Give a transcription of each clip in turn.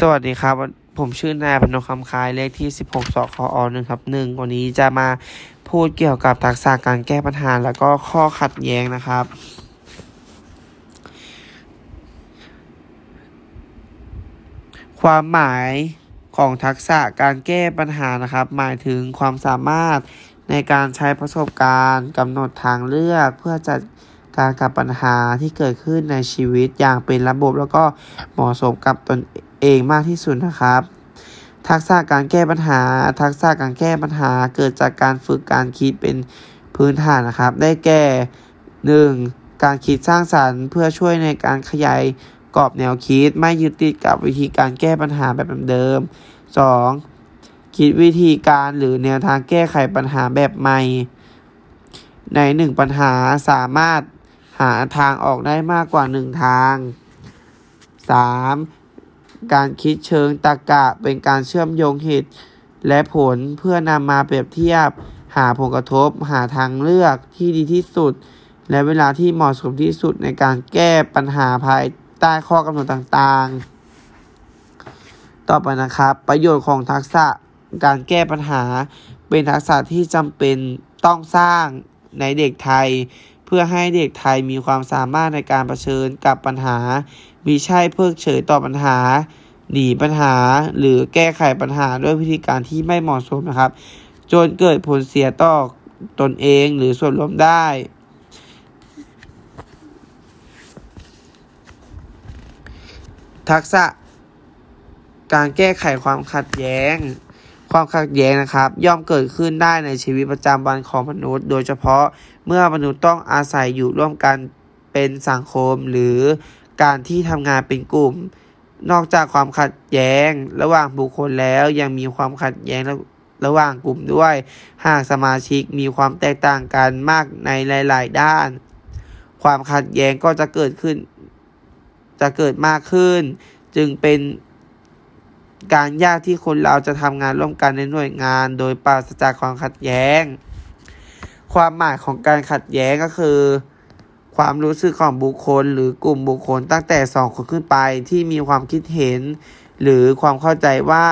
สวัสดีครับ ผมชื่อนายพนมคำคายเลขที่ 16สคอหนึ่งครับหนึ่งวันนี้จะมาพูดเกี่ยวกับทักษะการแก้ปัญหา แล้วก็ข้อขัดแย้งนะครับ ความหมายของทักษะการแก้ปัญหานะครับ หมายถึงความสามารถในการใช้ประสบการณ์กำหนดทางเลือกเพื่อจัดการกับปัญหาที่เกิดขึ้นในชีวิตอย่างเป็นระบบแล้วก็เหมาะสมกับตนเอง เองมากที่สุดนะครับ ทักษะการแก้ปัญหา ทักษะการแก้ปัญหาเกิดจากการฝึกการคิดเป็นพื้นฐานนะครับ ได้แก่ 1. การคิดสร้างสรรค์เพื่อช่วยในการขยายกรอบแนวคิด ไม่ยึดติดกับวิธีการแก้ปัญหาแบบเดิม 2. คิดวิธีการหรือแนวทางแก้ไขปัญหาแบบใหม่ ในหนึ่งปัญหาสามารถหาทางออกได้มากกว่าหนึ่งทาง 3. การคิดเชิงตรรกะเป็นการเชื่อมโยงเหตุ และผลเพื่อนำมาเปรียบเทียบ หาผลกระทบ หาทางเลือกที่ดีที่สุด และเวลาที่เหมาะสมที่สุดในการแก้ปัญหาภายใต้ข้อกำหนดต่างๆ ต่อไปนะครับ ประโยชน์ของทักษะการแก้ปัญหา เป็นทักษะที่จำเป็นต้องสร้างในเด็กไทย พื่อให้เด็กไทยมีความสามารถในการรเผชิญกับปัญหามิใช่เพิกเฉยต่อปัญหา หนีปัญหา หรือแก้ไขปัญหาด้วยวิธีการที่ไม่เหมาะสมนะครับ จนเกิดผลเสียต่อตนเองหรือส่วนรวมได้ทักษะการแก้ไขความขัดแย้ง ความขัดแย้งนะครับ ย่อมเกิดขึ้นได้ในชีวิตประจำวันของมนุษย์ โดยเฉพาะเมื่อมนุษย์ต้องอาศัยอยู่ร่วมกันเป็นสังคมหรือการที่ทำงานเป็นกลุ่ม นอกจากความขัดแย้งระหว่างบุคคลแล้วยังมีความขัดแย้งระหว่างกลุ่มด้วย หากสมาชิกมีความแตกต่างกันมากในหลาย ๆ ด้าน ความขัดแย้งก็จะเกิดขึ้น จะเกิดมากขึ้น จึงเป็น การยากที่คนเราจะทำงานร่วมกันในหน่วยงาน โดยปราศจากความขัดแย้ง ความหมายของการขัดแย้งก็คือ ความรู้สึกของบุคคล หรือกลุ่มบุคคลตั้งแต่สองคนขึ้นไปที่มีความคิดเห็น หรือความเข้าใจว่า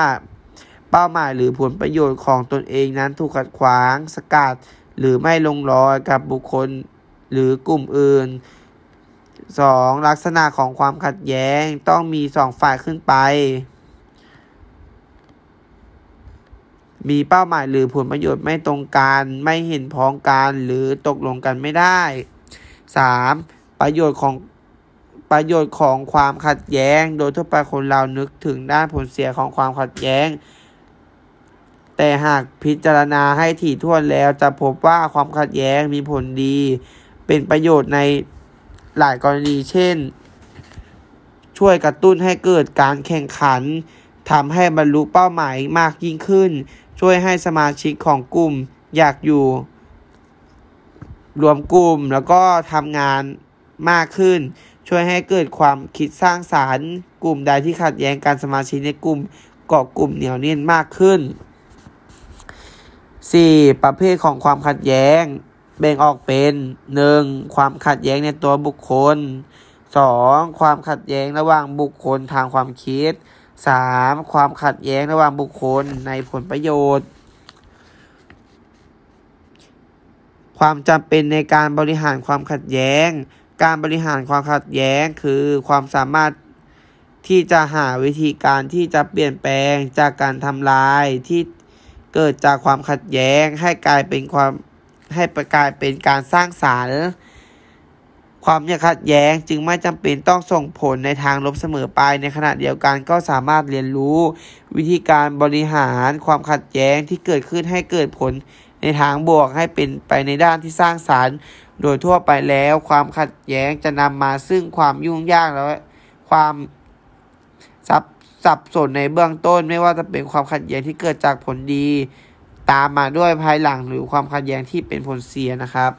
เป้าหมายหรือผลประโยชน์ของตนเองนั้นถูกขัดขวาง สกัด หรือไม่ลงรอยกับบุคคลหรือกลุ่มอื่น 2. ลักษณะของความขัดแย้งต้องมีสองฝ่ายขึ้นไป มีเป้าหมายหรือผลประโยชน์ไม่ตรงกัน ไม่เห็นพ้องกันหรือตกลงกันไม่ได้ 3. ประโยชน์ของประโยชน์ของความขัดแย้ง โดยทั่วไปคนเรานึกถึงด้านผลเสียของความขัดแย้ง แต่หากพิจารณาให้ถี่ถ้วนแล้วจะพบว่าความขัดแย้งมีผลดี เป็นประโยชน์ในหลายกรณีเช่น ช่วยกระตุ้นให้เกิดการแข่งขันทำให้บรรลุเป้าหมายมากยิ่งขึ้น ช่วยให้สมาชิกของกลุ่มอยากอยู่ รวมกลุ่มแล้วก็ทำงานมากขึ้น ช่วยให้เกิดความคิดสร้างสารรค์ กลุ่มใดที่ขัดแย้งการสมาชิกในกลุ่มเกาะกลุ่มเหนียวแน่นมากขึ้น 4. ประเภทของความขัดแย้ง แบ่งออกเป็น 1. ความขัดแย้งในตัวบุคคล 2. ความขัดแย้งระหว่างบุคคลทางความคิด 3. ความขัดแย้งระหว่างบุคคลในผลประโยชน์ ความจำเป็นในการบริหารความขัดแย้ง การบริหารความขัดแย้งคือความสามารถที่จะหาวิธีการที่จะเปลี่ยนแปลงจากการทำลายที่เกิดจากความขัดแย้งให้กลายเป็นความให้ประกายเป็นการสร้างสารรค์ ความขัดแย้งจึงไม่จำเป็นต้องส่งผลในทางลบเสมอไป ในขณะเดียวกันก็สามารถเรียนรู้ วิธีการบริหารความขัดแย้งที่เกิดขึ้นให้เกิดผลในทางบวกให้เป็นไปในด้านที่สร้างสารรค์ โดยทั่วไปแล้วความขัดแย้งจะนำมาซึ่งความยุ่งยากและความซับสับสนในเบื้องต้น ไม่ว่าจะเป็นความขัดแย้งที่เกิดจากผลดี ตามมาด้วยภายหลังหรือความขัดแย้งที่เป็นผลเสียนะครับ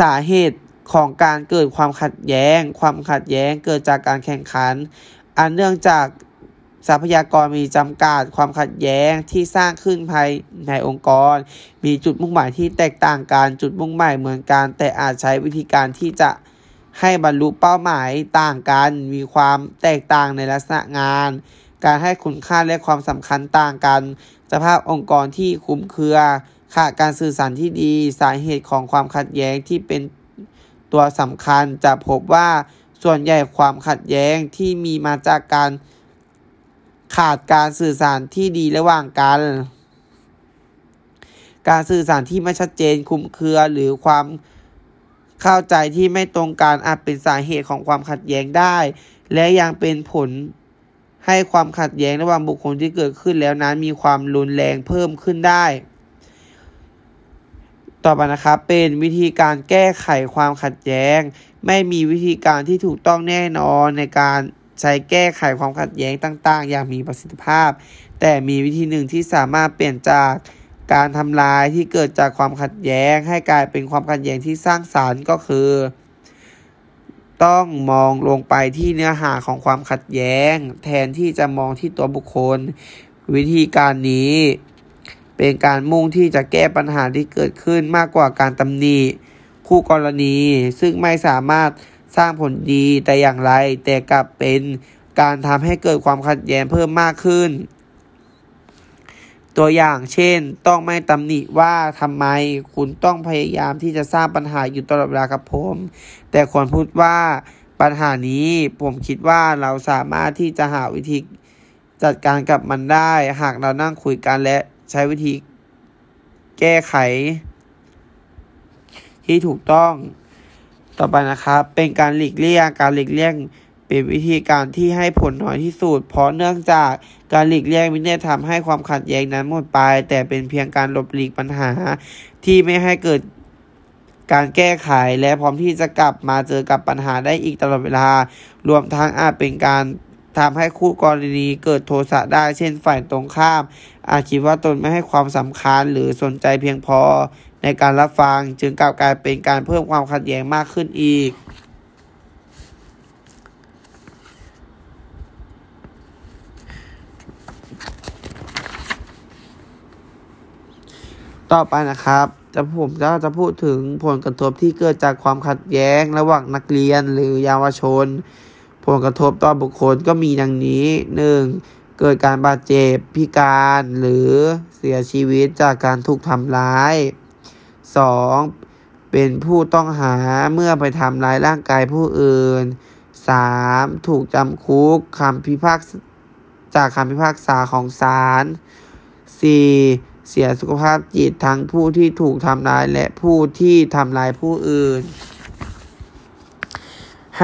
สาเหตุของการเกิดความขัดแย้ง ความขัดแย้งเกิดจากการแข่งขัน อันเนื่องจากทรัพยากรมีจำกัด ความขัดแย้งที่สร้างขึ้นภายในองค์กร มีจุดมุ่งหมายที่แตกต่างกัน จุดมุ่งหมายเหมือนกัน แต่อาจใช้วิธีการที่จะให้บรรลุเป้าหมายต่างกัน มีความแตกต่างในลักษณะงาน การให้คุณค่าและความสำคัญต่างกัน สภาพองค์กรที่คุ้มเครือ ขาดการสื่อสารที่ดีสาเหตุของความขัดแย้งที่เป็นตัวสำคัญจะพบว่าส่วนใหญ่ความขัดแย้งที่มีมาจากการขาดการสื่อสารที่ดีระหว่างกัน การสื่อสารที่ไม่ชัดเจนคุมเครือหรือความเข้าใจที่ไม่ตรงกันอาจเป็นสาเหตุของความขัดแย้งได้ และยังเป็นผลให้ความขัดแย้งระหว่างบุคคลที่เกิดขึ้นแล้วนั้นมีความรุนแรงเพิ่มขึ้นได้ ต่อไปนะครับเป็นวิธีการแก้ไขความขัดแย้ง ไม่มีวิธีการที่ถูกต้องแน่นอนในการใช้แก้ไขความขัดแย้งต่าง ๆ อย่างมีประสิทธิภาพ แต่มีวิธีหนึ่งที่สามารถเปลี่ยนจากการทำลายที่เกิดจากความขัดแย้ง ให้กลายเป็นความขัดแย้งที่สร้างสารรค์ก็คือ ต้องมองลงไปที่เนื้อหาของความขัดแย้ง แทนที่จะมองที่ตัวบุคคล วิธีการนี้ เป็นการมุ่งที่จะแก้ปัญหาที่เกิดขึ้นมากกว่าการตำหนิคู่กรณี ซึ่งไม่สามารถสร้างผลดีแต่อย่างไร แต่กลับเป็นการทำให้เกิดความขัดแย้งเพิ่มมากขึ้น ตัวอย่างเช่น ต้องไม่ตำหนิว่าทำไมคุณต้องพยายามที่จะสร้างปัญหาอยู่ตลอดเวลากับผม แต่ควรพูดว่าปัญหานี้ผมคิดว่าเราสามารถที่จะหาวิธีจัดการกับมันได้ หากเรานั่งคุยกันและ ใช้วิธีแก้ไข ที่ถูกต้องต่อไปนะครับ เป็นการหลีกเลี่ยงการหลีกเลี่ยงเป็นวิธีการที่ให้ผลน้อยที่สุด เพราะเนื่องจากการหลีกเลี่ยงไม่ได้ทำให้ความขัดแย้งนั้นหมดไป แต่เป็นเพียงการหลบหลีกปัญหา ที่ไม่ให้เกิดการแก้ไขและพร้อมที่จะกลับมาเจอกับปัญหาได้อีกตลอดเวลา รวมทั้งอาจเป็นการ ทำให้คู่กรณีเกิดโทสะได้ เช่นฝ่ายตรงข้าม อาจคิดว่าตนไม่ให้ความสำคัญหรือสนใจเพียงพอในการรับฟัง จึงกลับกลายเป็นการเพิ่มความขัดแย้งมากขึ้นอีก ต่อไปนะครับ จะผมจะจะพูดถึงผลกระทบที่เกิดจากความขัดแย้งระหว่างนักเรียนหรือเยาวชน ผลกระทบต่อบุคคลก็มีดังนี้ 1. เกิดการบาดเจ็บพิการหรือเสียชีวิตจากการถูกทำร้าย 2. เป็นผู้ต้องหาเมื่อไปทำร้ายร่างกายผู้อื่น 3. ถูกจำคุกคำพิพากษาจากคำพิพากษาของศาล 4. เสียสุขภาพจิตทั้งผู้ที่ถูกทำร้ายและผู้ที่ทำร้ายผู้อื่น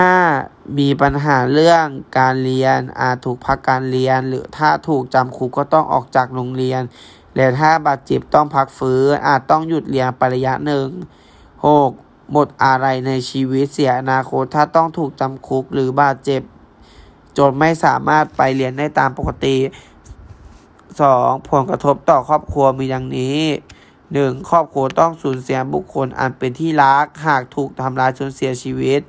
5. มีปัญหาเรื่องการเรียน อาจถูกพักการเรียน หรือถ้าถูกจำคุกก็ต้องออกจากโรงเรียน และถ้าบาดเจ็บต้องพักฟื้น อาจต้องหยุดเรียนไประยะหนึ่ง 6. หมดอะไรในชีวิตเสียอนาคตถ้าต้องถูกจำคุกหรือบาดเจ็บ จนไม่สามารถไปเรียนได้ตามปกติ 2. ผลกระทบต่อครอบครัวมีดังนี้ 1. ครอบครัวต้องสูญเสียบุคคลอันเป็นที่รัก หากถูกทำร้ายจนเสียชีวิต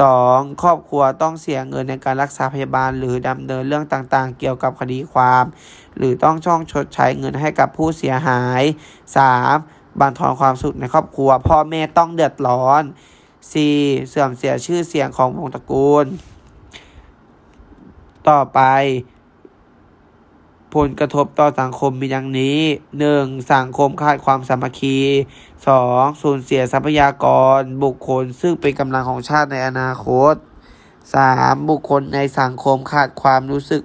2. ครอบครัวต้องเสียเงินในการรักษาพยาบาล หรือดำเนินเรื่องต่างๆ เกี่ยวกับคดีความ หรือต้องช่องชดใช้เงินให้กับผู้เสียหาย 3. บันทอนความสุขในครอบครัว พ่อแม่ต้องเดือดร้อน 4. เสื่อมเสียชื่อเสียงของวงตระกูล ต่อไป ผลกระทบต่อสังคมมีดังนี้ 1. สังคมขาดความสามัคคี 2. สูญเสียทรัพยากร บุคคลซึ่งเป็นกำลังของชาติในอนาคต 3. บุคคลในสังคมขาดความรู้สึก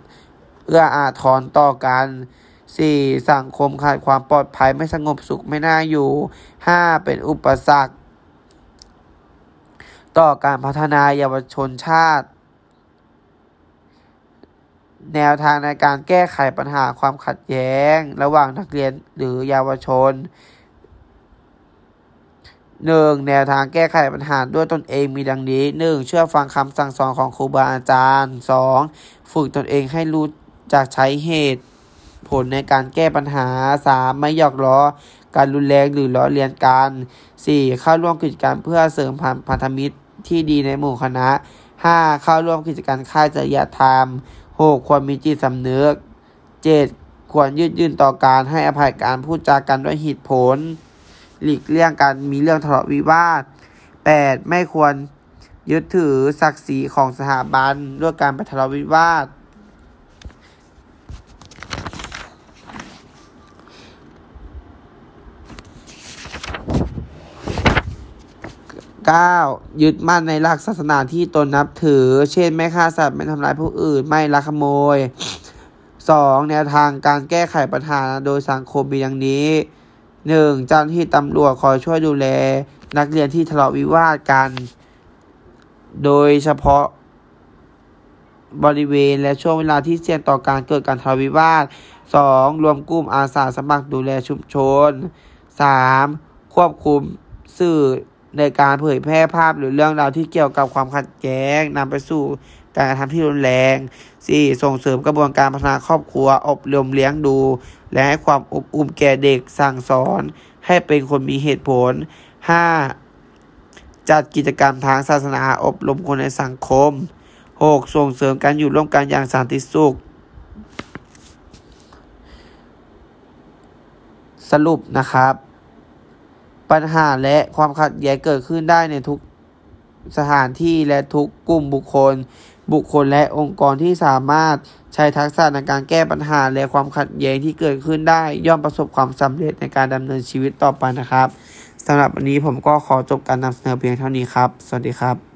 เอื้ออาทรต่อกัน 4. สังคมขาดความปลอดภัยไม่สงบสุขไม่น่าอยู่ 5. เป็นอุปสรรค ต่อการพัฒนาเยาวชนชาติ แนวทางในการแก้ไขปัญหาความขัดแย้ง ระหว่างนักเรียนหรือเยาวชน 1. แนวทางแก้ไขปัญหาด้วยตนเองมีดังนี้ 1. เชื่อฟังคำสั่งสอนของครูบาอาจารย์ 2. ฝึกตนเองให้รู้จักใช้เหตุผลในการแก้ปัญหา 3. ไม่หยอกล้อ การรุนแรงหรือล้อเลียนกัน 4. เข้าร่วมกิจกรรมเพื่อเสริมพันธมิตรที่ดีในหมู่คณะ 5. เข้าร่วมกิจการค่ายจริยธรรม หกควรมีจิตสำนึกเจ็ดควรยืดยืนต่อการให้อภัยการพูดจากันด้วยเหตุผล หลีกเลี่ยงการมีเรื่องทะเลาะวิวาทแปดไม่ควรยึดถือศักดิ์ศรีของสถาบันด้วยการไปทะเลาะวิวาท 9. ยึดมั่นในหลักศาสนาที่ตนนับถือ เช่น ไม่ฆ่าสัตว์ ไม่ทำร้ายผู้อื่น ไม่ลักขโมย 2. แนวทางการแก้ไขปัญหาโดยสังคมมีอย่างนี้ 1. เจ้าหน้าที่ตำรวจคอยช่วยดูแล นักเรียนที่ทะเลาะวิวาทกัน โดยเฉพาะบริเวณและช่วงเวลาที่เสี่ยงต่อการเกิดการทะเลาะวิวาท 2. รวมกลุ่มอาสาสมัครดูแลชุมชน 3. ควบคุมสื่อ ในการเผยแพร่ภาพหรือเรื่องราวที่เกี่ยวกับความขัดแย้งนำไปสู่การกระทำที่รุนแรง 4. ส่งเสริมกระบวนการพัฒนาครอบครัว อบรมเลี้ยงดู และให้ความอบอุ่นแก่เด็กสั่งสอน ให้เป็นคนมีเหตุผล 5. จัดกิจกรรมทางศาสนาอบรมคนในสังคม 6. ส่งเสริมการอยู่ร่วมกันอย่างสันติสุข สรุปนะครับ ปัญหาและความขัดแย้งเกิดขึ้นได้ในทุกสถานที่และทุกกลุ่มบุคคล บุคคลและองค์กรที่สามารถใช้ทักษะในการแก้ปัญหาและความขัดแย้งที่เกิดขึ้นได้ ย่อมประสบความสำเร็จในการดำเนินชีวิตต่อไปนะครับสำหรับวันนี้ผมก็ขอจบการนำเสนอเพียงเท่านี้ครับ สวัสดีครับ